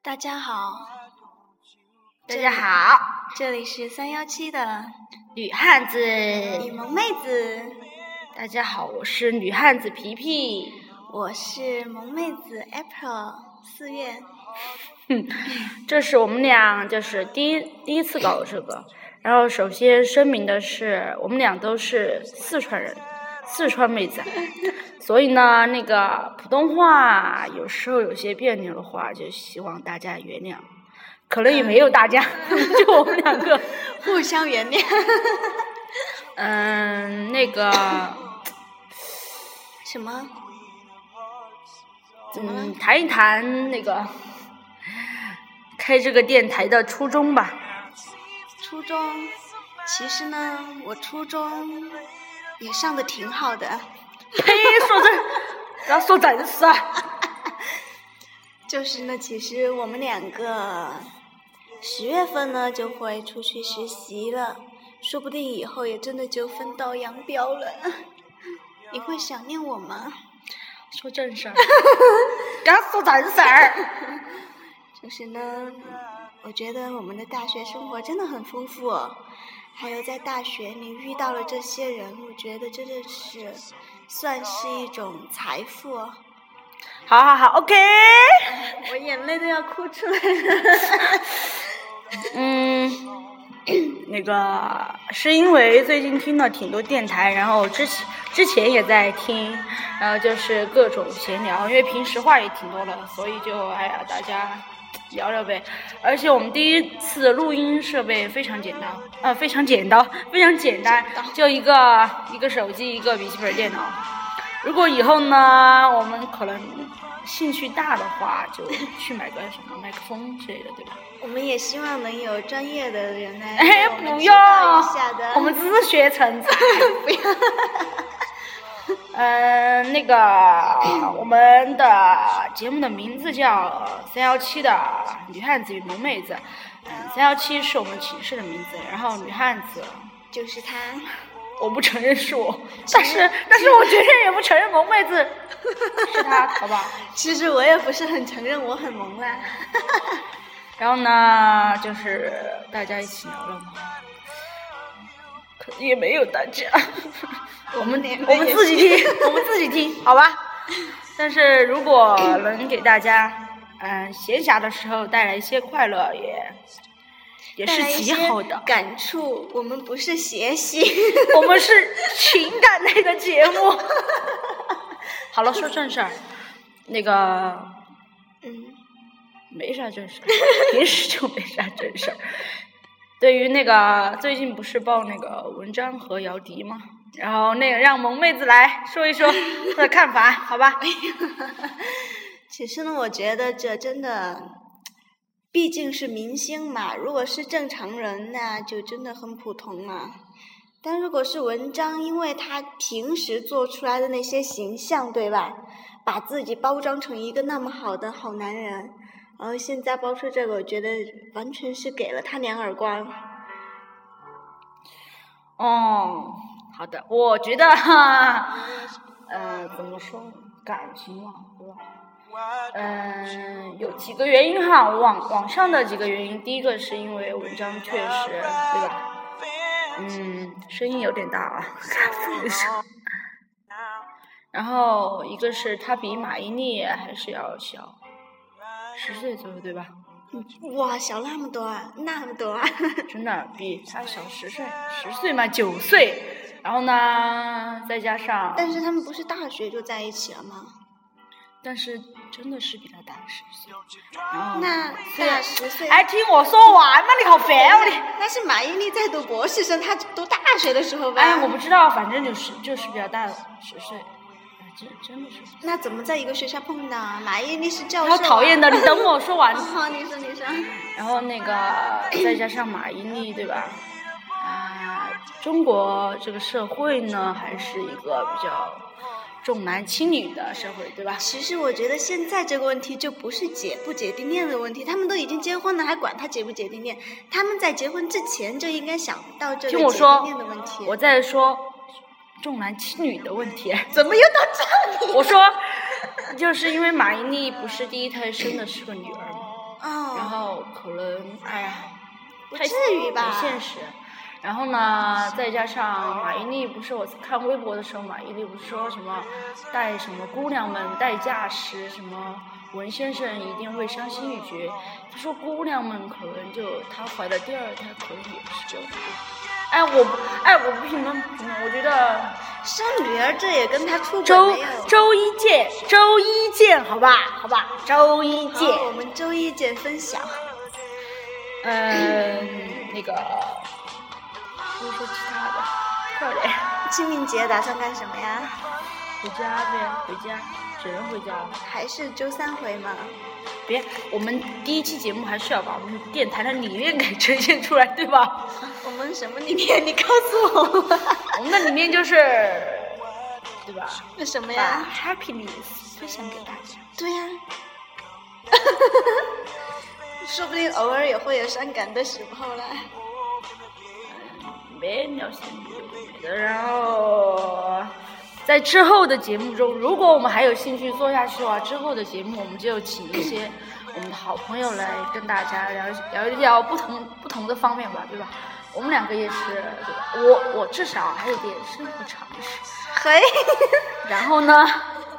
大家好，大家好，这里是三幺七的女汉子，女萌妹子。大家好，我是女汉子皮皮，我是萌妹子 April 四月。哼，这是我们俩就是第一第一次搞这个。然后首先声明的是，我们俩都是四川人，四川妹子，所以呢，那个普通话有时候有些别扭的话，就希望大家原谅。可能也没有大家，就我们两个 互相原谅。嗯，那个。什么？怎么了？谈一谈那个开这个电台的初衷吧。初衷，其实呢，我初中也上的挺好的。呸！说这，要说正事啊。就是呢，其实我们两个十月份呢就会出去实习了，说不定以后也真的就分道扬镳了。你会想念我吗？说正事儿，刚说正事儿。就是呢，我觉得我们的大学生活真的很丰富，还有在大学里遇到了这些人，我觉得真的是算是一种财富。好好好，OK。我眼泪都要哭出来了。嗯。那个是因为最近听了挺多电台，然后之前之前也在听，然后就是各种闲聊，因为平时话也挺多的，所以就哎呀大家聊聊呗。而且我们第一次录音设备非常简单，呃非常简单，非常简单，就一个一个手机，一个笔记本电脑。如果以后呢，我们可能。兴趣大的话，就去买个什么麦克风之类的，对吧？我们也希望能有专业的人来哎，不用，我们自学成才。不要。嗯，那个，我们的节目的名字叫三幺七的女汉子与萌妹子。嗯，三幺七是我们寝室的名字，然后女汉子就是她。我不承认是我，但是但是我绝对也不承认萌妹子 是他，好吧？其实我也不是很承认我很萌啦。然后呢，就是大家一起聊聊嘛，可 也没有大家，我们 我们自己听，我们自己听，好吧？但是如果能给大家嗯闲暇的时候带来一些快乐，也。也是极好的感触。我们不是学习，我们是情感类的节目。好了，说正事儿。那个，嗯，没啥正事儿，平时就没啥正事儿。对于那个最近不是报那个文章和姚笛吗？然后那个让萌妹子来说一说她的看法，好吧？其实呢，我觉得这真的。毕竟是明星嘛，如果是正常人，那就真的很普通了。但如果是文章，因为他平时做出来的那些形象，对吧？把自己包装成一个那么好的好男人，然后现在爆出这个，我觉得完全是给了他两耳光。哦，好的，我觉得哈，嗯，怎么说，感情嘛，对吧？嗯，有几个原因哈，网网上的几个原因，第一个是因为文章确实，对吧？嗯，声音有点大啊，然后一个是他比马伊琍还是要小十岁左右，对吧？哇，小那么多啊，那么多啊！真的比他小十岁，十岁嘛，九岁。然后呢，再加上，但是他们不是大学就在一起了吗？但是真的是比他大十岁，那大十岁，哎，听我说完嘛，你好烦哦你。那是马伊琍在读博士生，她读大学的时候吧？哎，我不知道，反正就是就是比较大十岁，真真的是。那怎么在一个学校碰到？马伊琍是教授。好讨厌的，你等我说完。好，你说你说。然后那个再加上马伊琍，对吧？啊，中国这个社会呢，还是一个比较。重男轻女的社会，对吧？其实我觉得现在这个问题就不是姐不姐弟恋的问题，他们都已经结婚了，还管他姐不姐弟恋？他们在结婚之前就应该想到这个姐弟恋的问题。我在说重男轻女的问题。怎么又到这里？我说就是因为马伊琍不是第一胎生的是个女儿嘛，哦，然后可能哎呀，太不至于吧不现实。然后呢，再加上马伊琍不是我看微博的时候，马伊琍不是说什么带什么姑娘们待嫁时，什么文先生一定会伤心欲绝。他说姑娘们可能就她怀的第二胎可能也是这样。哎，我不哎我不评论评论，我觉得生女儿这也跟他出轨周。周一见周一见，好吧好吧，周一见。我们周一见分享。嗯，那个说说其他的，快点。清明节打算干什么呀？回家呗，回家，只能回家了。还是周三回吗？别，我们第一期节目还是要把我们电台的理念给呈现出来，对吧？我们什么理念？你告诉我。我们的理念就是，对吧？那什么呀？happiness 分享给大家。对呀、说不定偶尔也会有伤感的时候啦。没聊心的，然后在之后的节目中，如果我们还有兴趣做下去的话，之后的节目我们就请一些我们的好朋友来跟大家聊聊一聊不同不同的方面吧，对吧？我们两个也是，对吧？我我至少还有点生活常识，嘿，然后呢，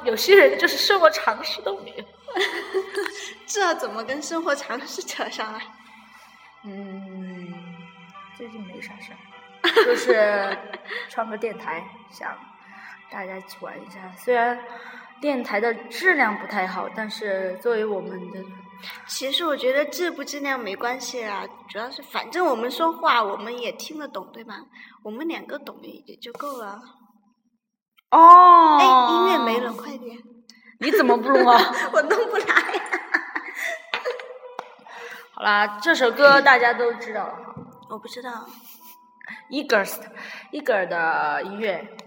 有些人就是生活常识都没有。这怎么跟生活常识扯上了？嗯，最近没啥事儿，就是创个电台，想大家一起玩一下。虽然电台的质量不太好，但是作为我们的，其实我觉得质不质量没关系啊，主要是反正我们说话我们也听得懂，对吧？我们两个懂也也就够了。哦哎，音乐没了，快点！你怎么不弄啊？我弄不来呀、好啦，这首歌大家都知道了哈我不知道。，Eagles Eager 的音乐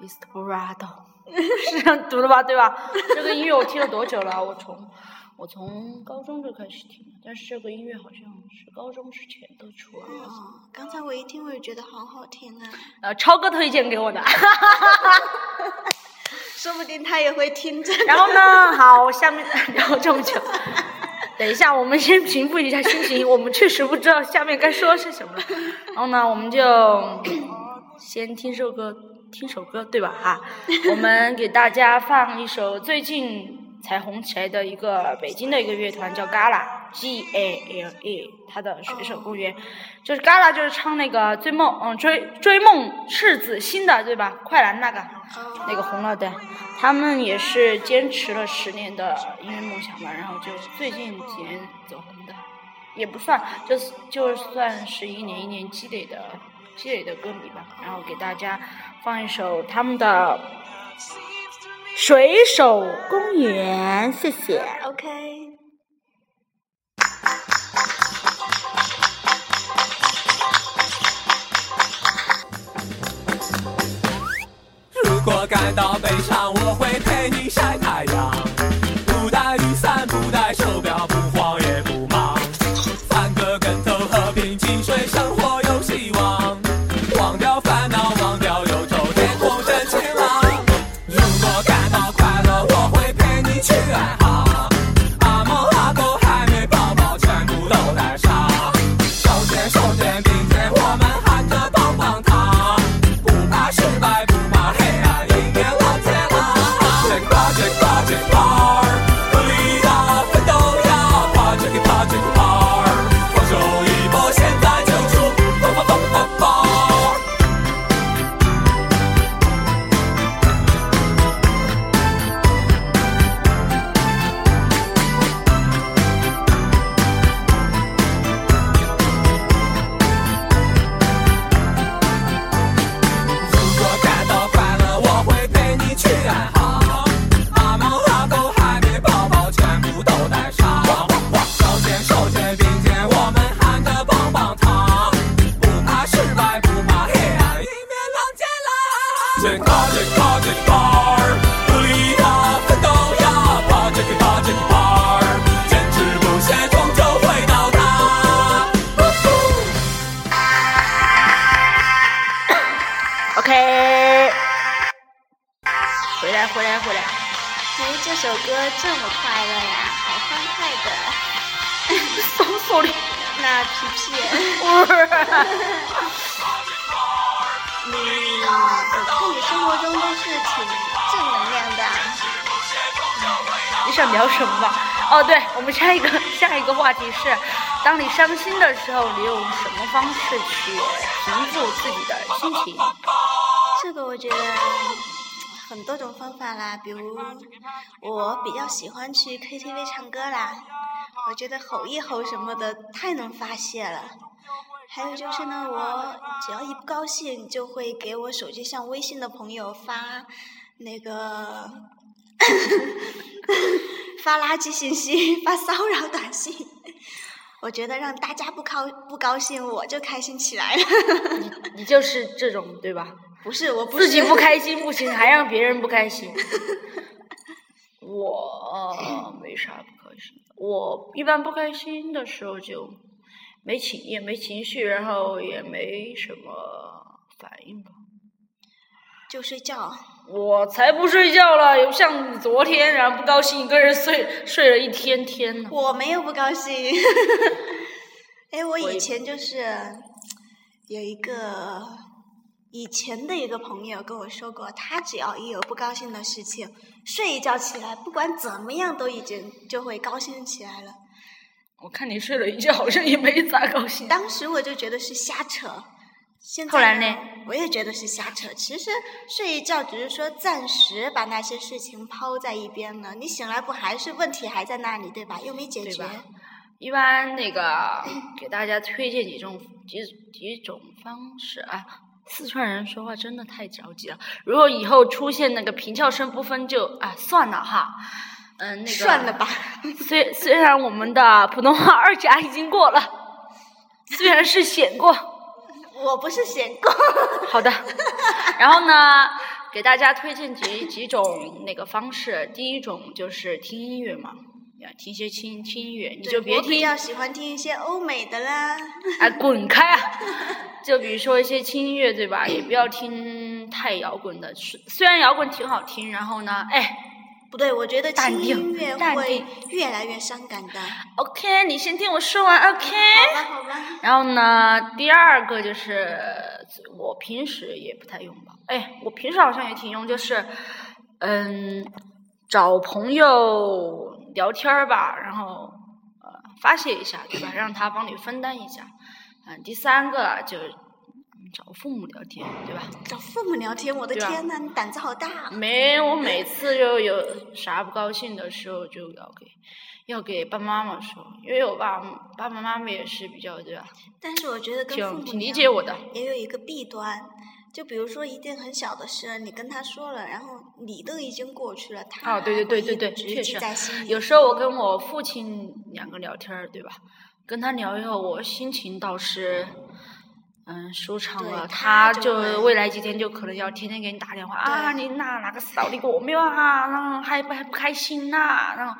，Desperado，是这样读的吧？对吧？这个音乐我听了多久了？我从我从高中就开始听了，但是这个音乐好像是高中之前都出了。哦，刚才我一听我就觉得好好听啊，呃，超哥推荐给我的。说不定他也会听这个。然后呢，好，下面聊这么久，等一下，我们先平复一下心情，我们确实不知道下面该说是什么。然后呢，我们就 先听首歌，听首歌，对吧？哈，我们给大家放一首最近才红起来的一个北京的一个乐团，叫 Gala，G A L A，它的水手公园，就是 Gala，就是唱那个追梦，嗯，追追梦赤子心的，对吧？快男那个。那个红了的，他们也是坚持了十年的音乐梦想吧，然后就最近几年走红的，也不算，就是就算是一年一年积累的积累的歌迷吧，然后给大家放一首他们的《水手公园》，谢谢。OK。如果感到悲伤，我会陪你晒太阳。不带雨伞，不带你伤心的时候，你用什么方式去平复自己的心情？这个我觉得很多种方法啦，比如我比较喜欢去 KTV 唱歌啦，我觉得吼一吼什么的太能发泄了。还有就是呢，我只要一不高兴，就会给我手机上微信的朋友发那个 发垃圾信息、发骚扰短信。我觉得让大家不高不高兴，我就开心起来了。你你就是这种对吧？不是，我不是自己不开心不行，还让别人不开心。我没啥不开心，我一般不开心的时候就没情也没情绪，然后也没什么反应吧。就睡觉。我才不睡觉了，有像你昨天，然后不高兴，一个人睡睡了一天天呢。我没有不高兴。哎，我我以前就是有一个以前的一个朋友跟我说过，他只要一有不高兴的事情，睡一觉起来，不管怎么样都已经就会高兴起来了。我看你睡了一觉，好像也没咋高兴。当时我就觉得是瞎扯。现在后来呢我也觉得是瞎扯。其实睡一觉只是说暂时把那些事情抛在一边了，你醒来不还是问题还在那里，对吧？又没解决。一般那个 给大家推荐几种几几种方式啊。四川人说话真的太着急了，如果以后出现那个平翘声不分就啊算了哈，嗯那个算了吧。虽虽然我们的普通话二甲已经过了，虽然是险过，我不是闲逛。好的，然后呢，给大家推荐几几种那个方式。第一种就是听音乐嘛，要，听些轻轻音乐，你就别听较喜欢听一些欧美的啦。哎，滚开啊！就比如说一些轻音乐，对吧？也不要听太摇滚的。虽虽然摇滚挺好听，然后呢，哎不对，我觉得淡轻音乐定会越来越伤感的。，OK，你先听我说完，OK。好吧，好吧。然后呢，第二个就是我平时也不太用吧，哎，我平时好像也挺用，就是嗯，找朋友聊天儿吧，然后呃发泄一下，对吧？让他帮你分担一下。嗯，第三个就找父母聊天，对吧？找父母聊天，我的天呐，你胆子好大啊！没，我每次就有啥不高兴的时候，就要给要给爸爸妈妈说，因为我爸爸爸妈妈也是比较对吧，但是我觉得跟父母挺挺理解我的。也有一个弊端，就比如说一件很小的事，你跟他说了，然后你都已经过去了，他哦，对对对对对，确实。有时候我跟我父亲两个聊天儿，对吧？跟他聊以后，我心情倒是嗯舒畅了，他就未来几天就可能要天天给你打电话啊，对你哪哪个扫地过没有啊？然后还不还不开心呐、然后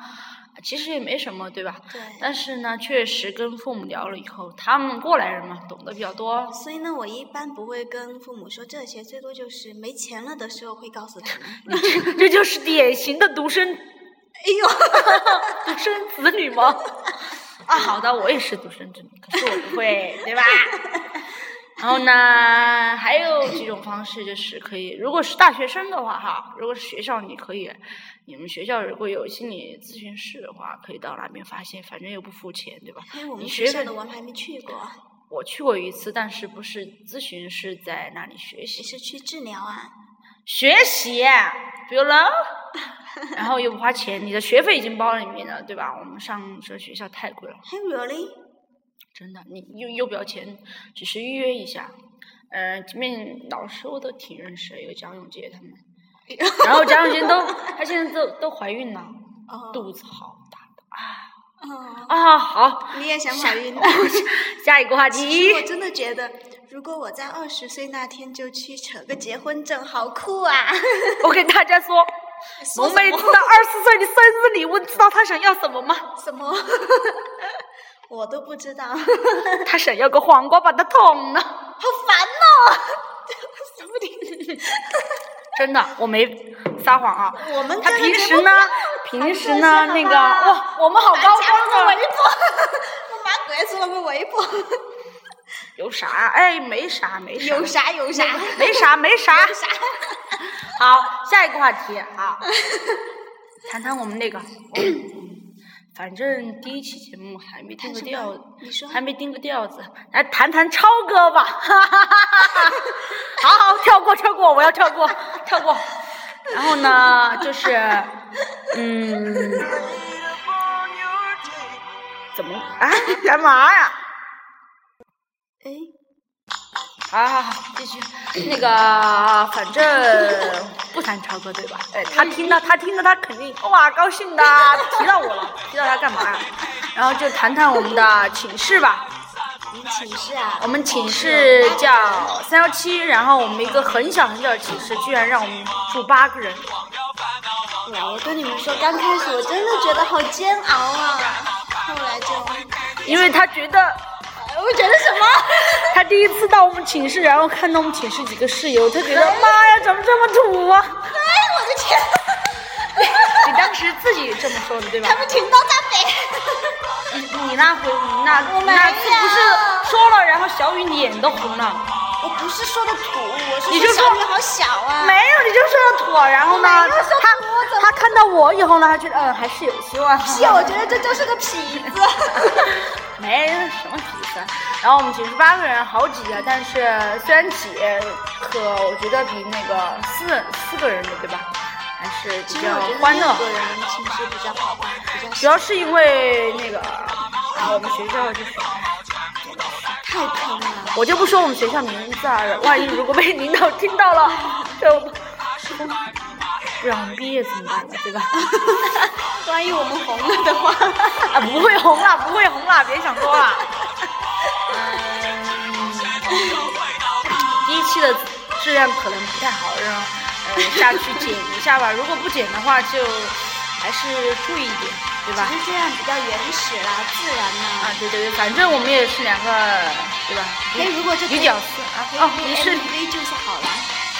其实也没什么，对吧？对，但是呢，确实跟父母聊了以后，他们过来人嘛，懂得比较多。所以呢，我一般不会跟父母说这些，最多就是没钱了的时候会告诉他们。这就是典型的独生哎呦，独生子女吗？啊，好的，我也是独生子女，可是我不会，对吧？然后呢，还有几种方式，就是可以，如果是大学生的话，哈，如果是学校，你可以，你们学校如果有心理咨询室的话，可以到那边发现，反正又不付钱，对吧？哎，我们你学校的我们还没去过，我去过一次，但是不是咨询，是在那里学你习。是去治疗啊？学习，比如呢，然后又不花钱，你的学费已经包里面了，对吧？我们上这学校太贵了。还 really？真的，你又又不要钱，只是预约一下。呃，前面老师我都挺认识的，有蒋永杰他们，然后蒋永杰都，她现在都都怀孕了，哦，肚子好大的哦，啊！好，你也想怀孕？下一个话题 我，真的觉得，如果我在二十岁那天就去扯个结婚证，好酷啊！我跟大家说，说什么萌妹知道二十岁的生日礼物，知道她想要什么吗？什么？我都不知道，他想要个黄瓜把他捅了。好烦哦！说不定真的，我没撒谎啊。我们他 平时呢平时呢那个哇，我们好高大家光啊微！博，我马鬼出了个围脖，有啥？哎，没啥，没啥，有啥有啥，没啥，没啥。有啥。好，下一个话题啊，谈谈我们那个，反正第一期节目还没定个调，子还没定个调子，来谈谈超哥吧。好好，跳过，跳过，我要跳过，跳过。然后呢，就是，嗯，怎么啊？干嘛呀？哎，好好好，继续。那个，反正不谈超哥对吧？哎，他听到他听到他肯定哇高兴的，提到我了，提到他干嘛呀？然后就谈谈我们的寝室吧。你们寝室啊？我们寝室叫三幺七，然后我们一个很小很小的寝室，居然让我们住八个人。哇，我跟你们说，刚开始我真的觉得好煎熬啊，后来就，因为他觉得我觉得什么？他第一次到我们寝室，然后看到我们寝室几个室友，他觉得妈呀，怎么这么土啊！哎，我的天！你当时自己这么说的对吧他？们挺到大北。你你那回你那我没那次不是说了，然后小雨脸都红了。我不是说的土，我是说说小雨好小啊。没有，你就说的土，然后呢他他看到我以后呢，他觉得嗯还是有希望。屁，我觉得这就是个痞子。没什么痞子。然后我们寝室八个人，好挤啊，但是虽然挤，可我觉得比那个四四个人的对吧，还是比较欢乐六。个人寝室比较好吧，比较主要是因为那个，啊，我们学校就是，太坑了。我就不说我们学校名字啊，万一如果被领导听到了，就不让我们毕业怎么办呢？对吧？万一我们红了的话，啊，不会红了，不会红了，别想多了。第一期的质量可能不太好，让呃下去剪一下吧。如果不剪的话，就还是注意一点，对吧？其实这样比较原始啦，自然啊。，对对对，反正我们也是两个，对吧？哎，如果这女屌丝啊！哦，你是 MV 就是好了。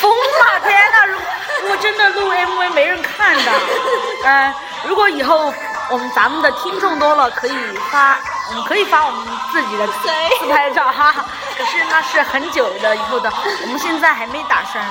疯了！天呐，如如果真的录 MV 没人看的，呃，如果以后我们咱们的听众多了，可以发，我们可以发我们自己的自自拍照哈。可是那是很久的以后的，我们现在还没打算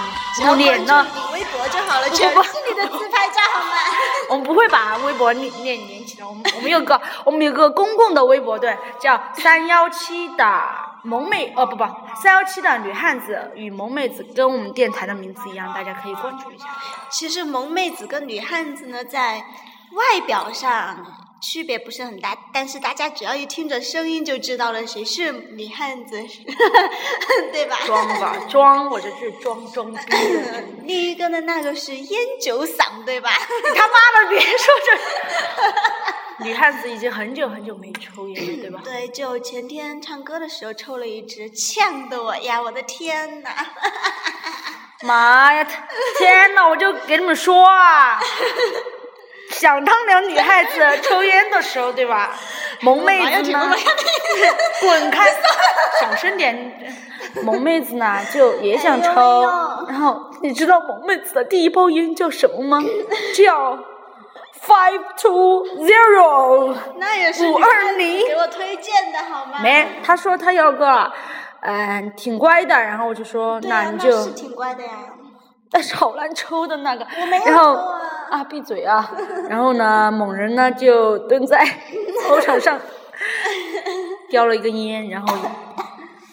露脸呢。你微博就好了，不全不是你的自拍照好吗？我们不会把微博连连连起来，我们我们有个我们有个公共的微博，对，叫三幺七的萌妹，哦不不，三幺七的女汉子与萌妹子，跟我们电台的名字一样，大家可以关注一下。其实萌妹子跟女汉子呢，在外表上区别不是很大，但是大家只要一听着声音就知道了谁是女汉子，对吧？装吧，装，我这是装装逼。另一个呢，那个是烟酒嗓，对吧？你他妈的别说这，女汉子已经很久很久没抽烟了，对吧？对，就前天唱歌的时候抽了一支，呛的我呀！我的天呐！妈呀，天呐，我就给你们说啊，想当年女孩子 抽烟的时候，对吧？萌妹子呢，滚开，小声点。萌妹子呢，就也想抽然后你知道萌妹子的第一包烟叫什么吗？叫 Five Two Zero。那也是五二零给我推荐的好吗？没，他说他要个，嗯、挺乖的，然后我就说对呀、你就，是挺乖的呀。但是好难抽的那个，我没有然后啊啊闭嘴啊，然后呢，某人呢就蹲在操场上，叼了一根烟，然后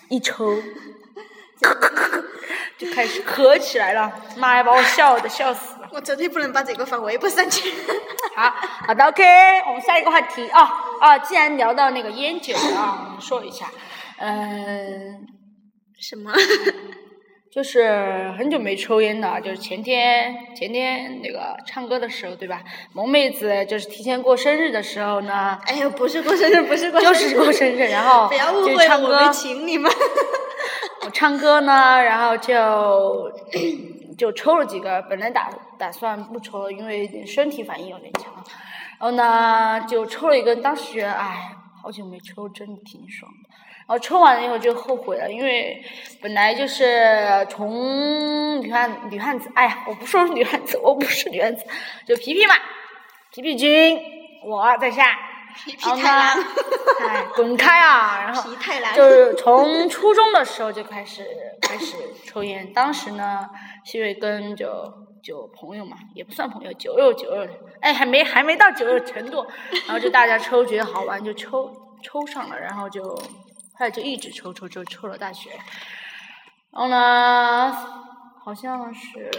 一抽，就开始咳起来了，妈呀，把我笑的笑死了。我绝对不能把这个放微博上去。好，好的，OK，我们下一个话题啊啊，既然聊到那个烟酒了啊，我们说一下，嗯、什么？就是很久没抽烟了，就是前天前天那个唱歌的时候，对吧？萌妹子就是提前过生日的时候呢，哎呦，不是过生日，不是过生日就，是过生日，然后 不要误就会了，我没，请你们。我唱歌呢，然后就就抽了几个，本来打打算不抽了，因为身体反应有点强，然后呢就抽了一根，当时觉得哎，好久没抽，真的挺爽的。然后抽完了以后就后悔了，因为本来就是从女汉女汉子，哎呀，我不说是女汉子，我不是女汉子，就皮皮嘛，皮皮君，我在下，皮皮然后太郎，哎，滚开啊！然后就是从初中的时候就开始开始抽烟，当时呢，是因为跟就就朋友嘛，也不算朋友，酒肉酒肉，哎，还没还没到酒肉程度，然后就大家抽觉得好玩就抽抽上了，然后就后来就一直抽抽抽抽了大学，然后呢，好像是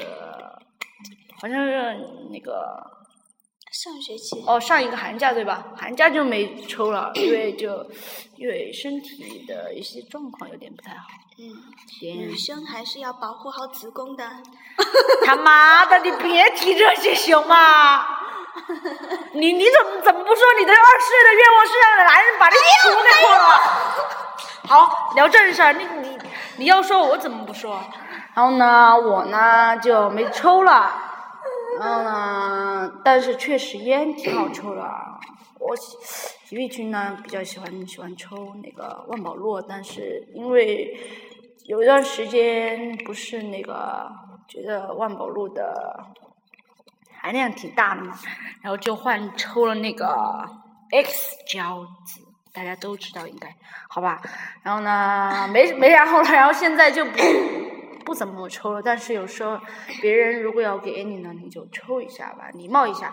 好像是那个上学期哦，上一个寒假对吧？寒假就没抽了，因为就因为身体的一些状况有点不太好。嗯，点女生还是要保护好子宫的。他妈的，你别提这些行吗？你你怎么怎么不说你的二十岁的愿望是让男人把你衣服给脱了？好，聊正事儿，你你你要说我怎么不说？然后呢，我呢就没抽了。然后呢，但是确实烟挺好抽的。我喜体育君呢比较喜欢喜欢抽那个万宝路，但是因为有一段时间不是那个觉得万宝路的含量挺大的嘛，然后就换抽了那个 X 胶子，大家都知道应该好吧？然后呢，没没然后了，然后现在就不不怎么抽了，但是有时候别人如果要给你呢，你就抽一下吧，礼貌一下。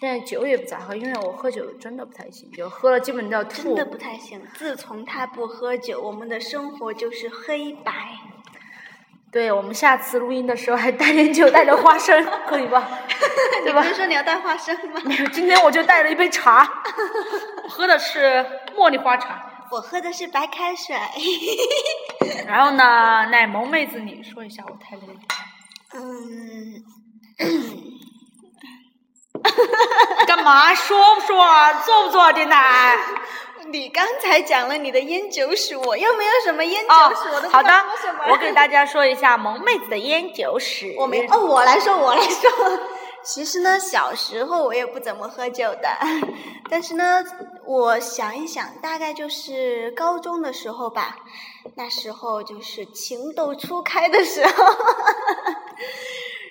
现在酒也不咋喝，因为我喝酒真的不太行，就喝了基本都要吐。真的不太行。自从他不喝酒，我们的生活就是黑白。对，我们下次录音的时候还带点酒，带着花生，可以吧？你不是说你要带花生吗？没有，今天我就带了一杯茶，我喝的是茉莉花茶。我喝的是白开水。然后呢，奶萌妹子，你说一下，我太累了。嗯，干嘛？说不说啊？做不做啊？电台？你刚才讲了你的烟酒史，我又没有什么烟酒哦史，我都，不好的我给大家说一下萌妹子的烟酒史。我没哦，我来说，我来说。其实呢，小时候我也不怎么喝酒的，但是呢，我想一想，大概就是高中的时候吧，那时候就是情窦初开的时候。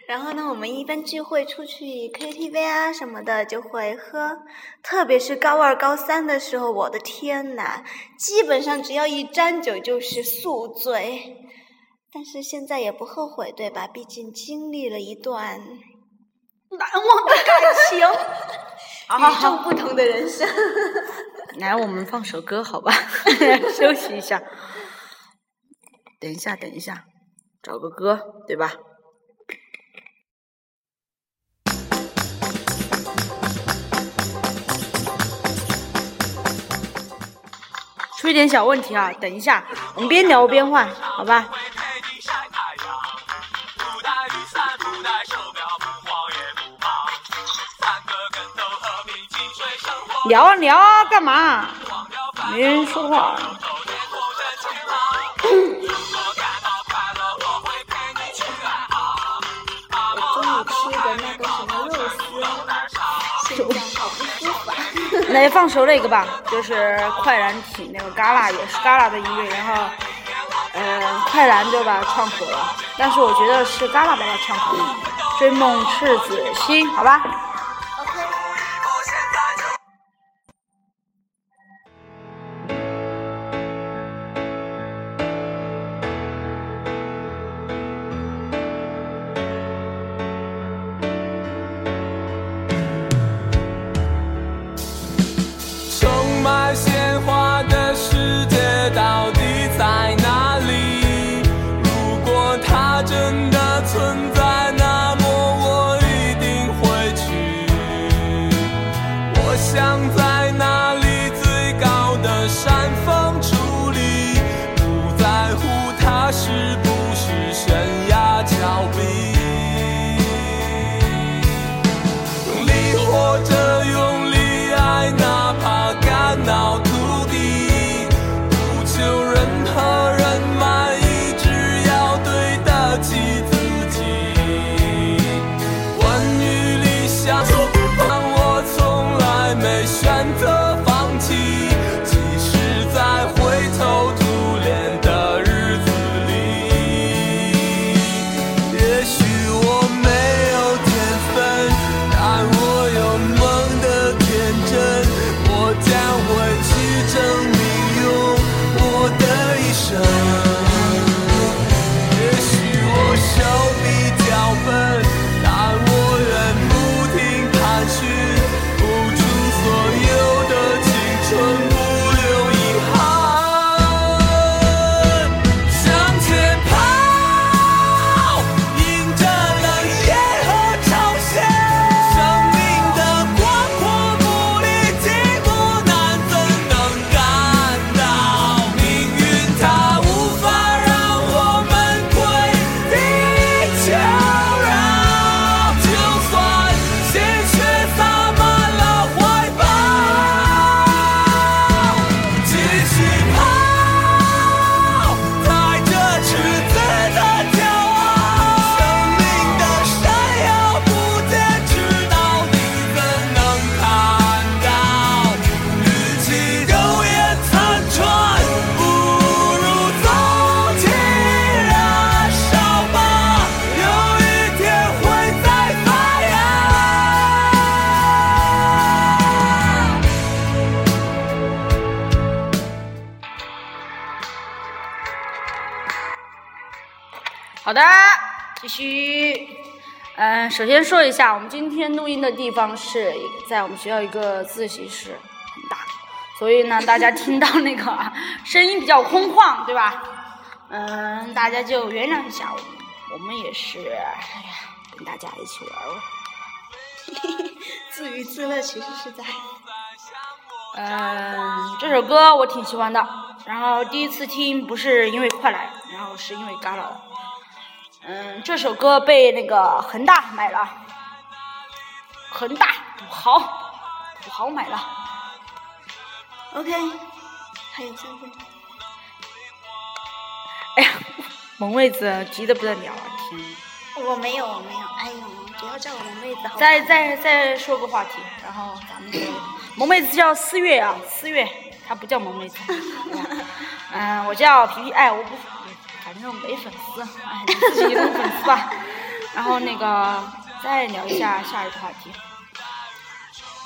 然后呢，我们一般聚会出去 KTV 啊什么的就会喝，特别是高二、高三的时候，我的天呐，基本上只要一沾酒就是宿醉。但是现在也不后悔，对吧？毕竟经历了一段难忘的感情。与众，不同的人生。来，我们放首歌，好吧？休息一下。等一下，等一下，找个歌，对吧？出一点小问题啊，等一下，我们边聊边换，好吧？会陪你晒太阳，不带雨伞，不带手聊啊聊啊，干嘛？没人说话。我中午吃的那个什么肉丝，现在好不舒服啊。来放首那个吧，就是快燃挺那个旮旯，也是旮旯的音乐，然后，嗯、快燃就把它唱火了，但是我觉得是旮旯把它唱火了，《追梦赤子心》，好吧？嗯，首先说一下，我们今天录音的地方是在我们学校一个自习室，很大，所以呢，大家听到那个声音比较空旷，对吧？嗯，大家就原谅一下我们，我们也是，哎呀，跟大家一起玩玩。自娱自乐其实是在。嗯，这首歌我挺喜欢的，然后第一次听不是因为快来，然后是因为嘎了。嗯，这首歌被那个恒大买了，恒大土豪，土豪买了。OK，还有三分钟。哎呀，萌妹子急得不得了啊！天，我没有，我没有。哎呦，不要叫我萌妹子。再再再说个话题，然后咱们就萌妹子叫四月啊，四月，她不叫萌妹子。嗯，我叫皮皮，哎，我不，反正没粉丝，哎，你自己弄粉丝吧。然后那个再聊一下下一个话题，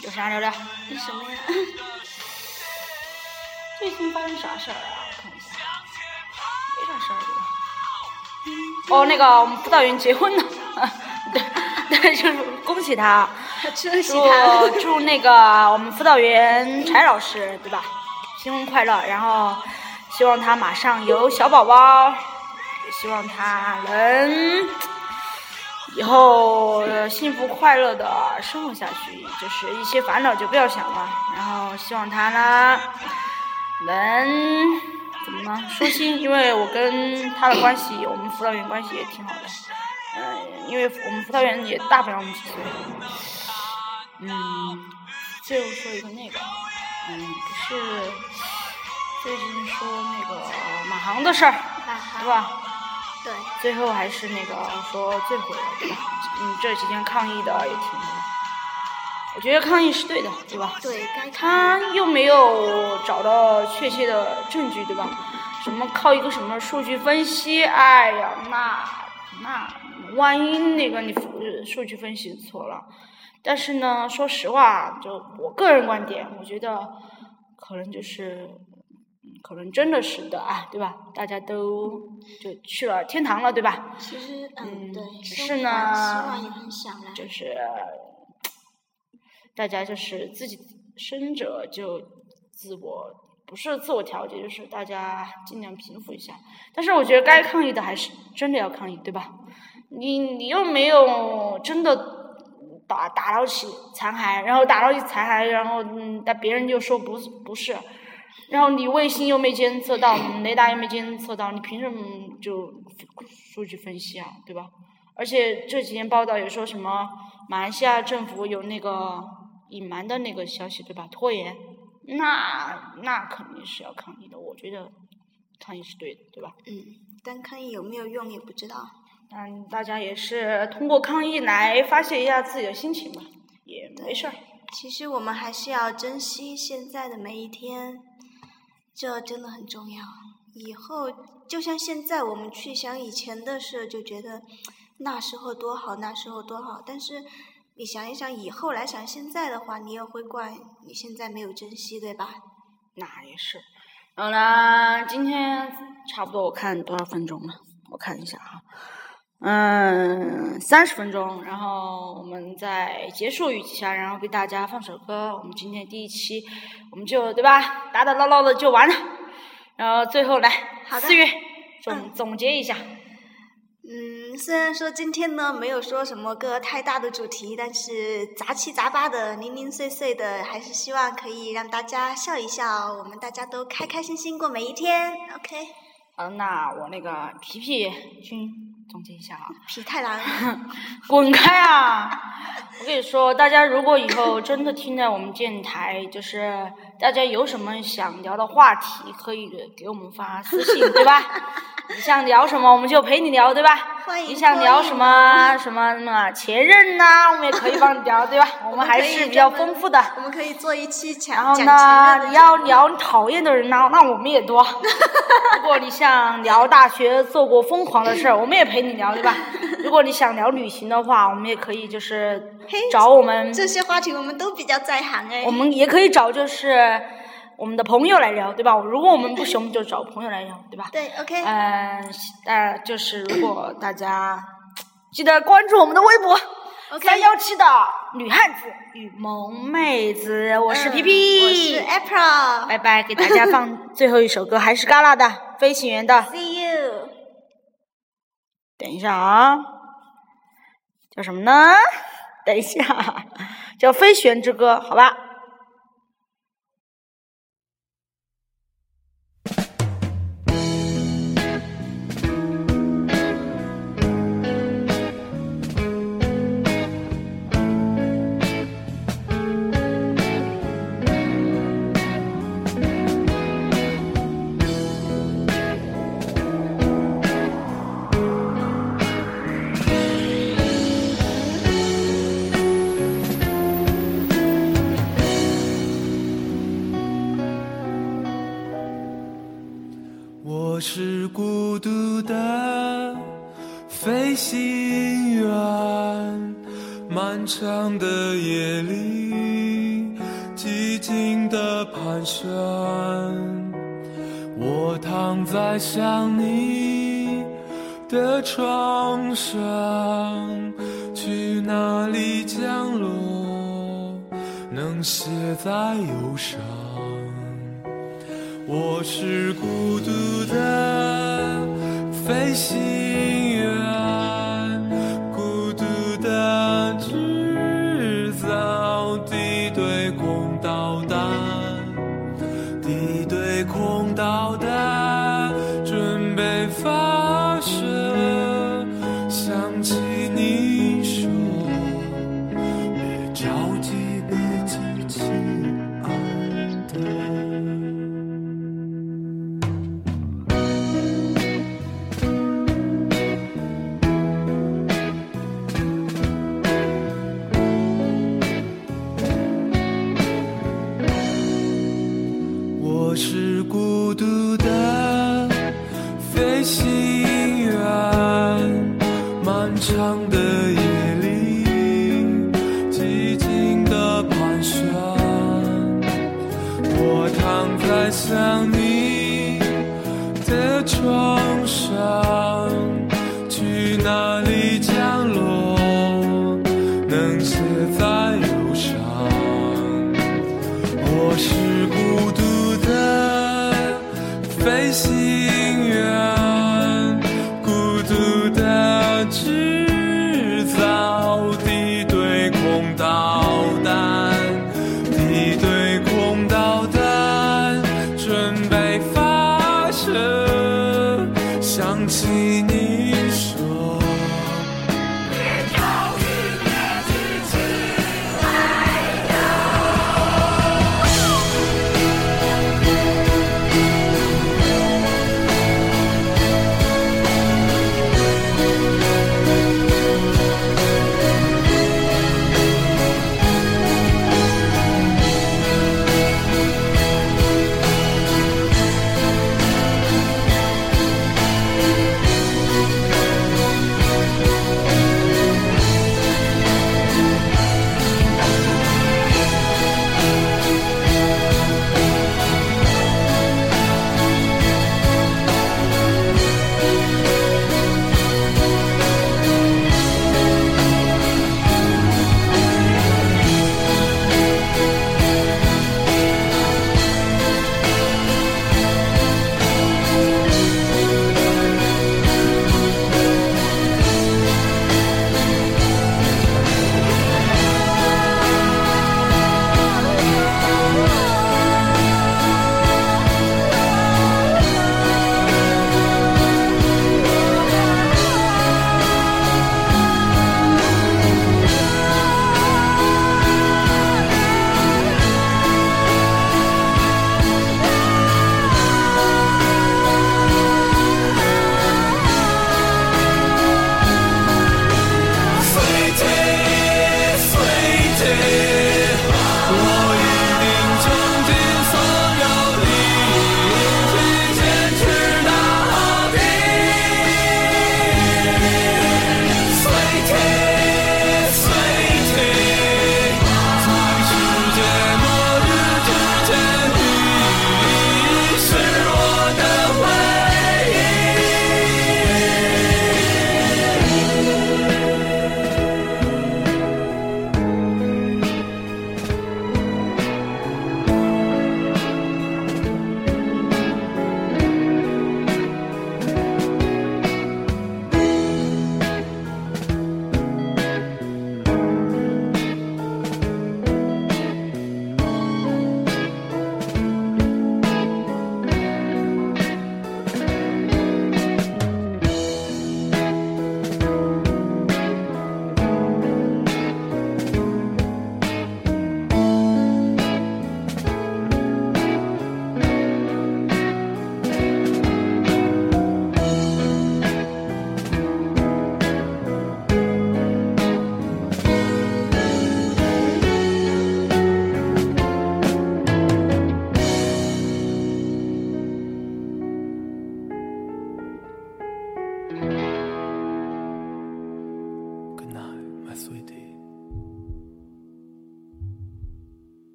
有啥聊聊？你什么呀？最近发生啥事儿啊？看一下，没啥事儿对吧？哦，那个我们辅导员结婚了，对对，就是恭喜他，恭喜祝他。祝那个我们辅导员柴老师对吧？新婚快乐，然后希望他马上有小宝宝，也希望他能以后幸福快乐的生活下去，就是一些烦恼就不要想了，然后希望他呢能怎么呢？舒心，因为我跟他的关系，我们辅导员关系也挺好的，嗯、因为我们辅导员也大不了我们几岁。嗯，最后说一个那个，嗯，不是最近说那个马航的事儿，对吧？对，最后还是那个说最毁了，对吧？嗯，这几天抗议的也挺多的，我觉得抗议是对的，对吧？对该他又没有找到确切的证据，对吧？什么靠一个什么数据分析？哎呀，那那万一那个你数数据分析错了，但是呢，说实话，就我个人观点，我觉得可能就是，嗯可能真的是的啊，对吧？大家都就去了天堂了，对吧？其实嗯嗯对，只是呢希望也很小啦。就是大家就是自己生者就自我不是自我调节，就是大家尽量平复一下。但是我觉得该抗议的还是真的要抗议，对吧？你你又没有真的打打捞起残骸，然后打捞起残骸，然后嗯，但别人就说不不是，然后你卫星又没监测到，雷达又没监测到，你凭什么就数据分析啊，对吧？而且这几天报道也说什么马来西亚政府有那个隐瞒的那个消息，对吧？拖延，那那肯定是要抗议的。我觉得抗议是对的，对吧？嗯，但抗议有没有用也不知道。嗯，大家也是通过抗议来发泄一下自己的心情吧，也没事儿。其实我们还是要珍惜现在的每一天，这真的很重要。以后就像现在，我们去想以前的事，就觉得那时候多好，那时候多好。但是你想一想，以后来想现在的话，你也会怪你现在没有珍惜，对吧？那也是。然后呢，今天差不多我看多少分钟了？我看一下啊，嗯，三十分钟。然后我们再结束语气下，然后给大家放首歌。我们今天第一期，我们就对吧，打打闹闹的就完了。然后最后来，好的四月总嗯总结一下。嗯，虽然说今天呢没有说什么个太大的主题，但是杂七杂八的、零零碎碎的，还是希望可以让大家笑一笑，我们大家都开开心心过每一天。OK，好，那我那个皮皮君总结一下啊。皮太郎，滚开啊！我跟你说，大家如果以后真的听到我们电台，就是大家有什么想聊的话题，可以给我们发私信，对吧？你想聊什么，我们就陪你聊，对吧？欢迎你想聊什么什么什么前任呐、我们也可以帮你聊，对吧？我们还是比较丰富的。我们可以做一期前然后呢，任你要聊你讨厌的人呢，那我们也多。如果你想聊大学做过疯狂的事儿，我们也陪你聊，对吧？如果你想聊旅行的话，我们也可以就是嘿找我们，这些话题我们都比较在行哎。我们也可以找就是我们的朋友来聊，对吧？如果我们不行，我们就找朋友来聊，对吧？对，OK。嗯，呃，就是如果大家记得关注我们的微博。三幺七的女汉子与萌妹子，我是皮皮，我是 April，拜拜，给大家放最后一首歌，还是嘎啦的《飞行员》的。See you。等一下啊，叫什么呢？等一下，叫《飞旋之歌》，好吧。孤独的飞行。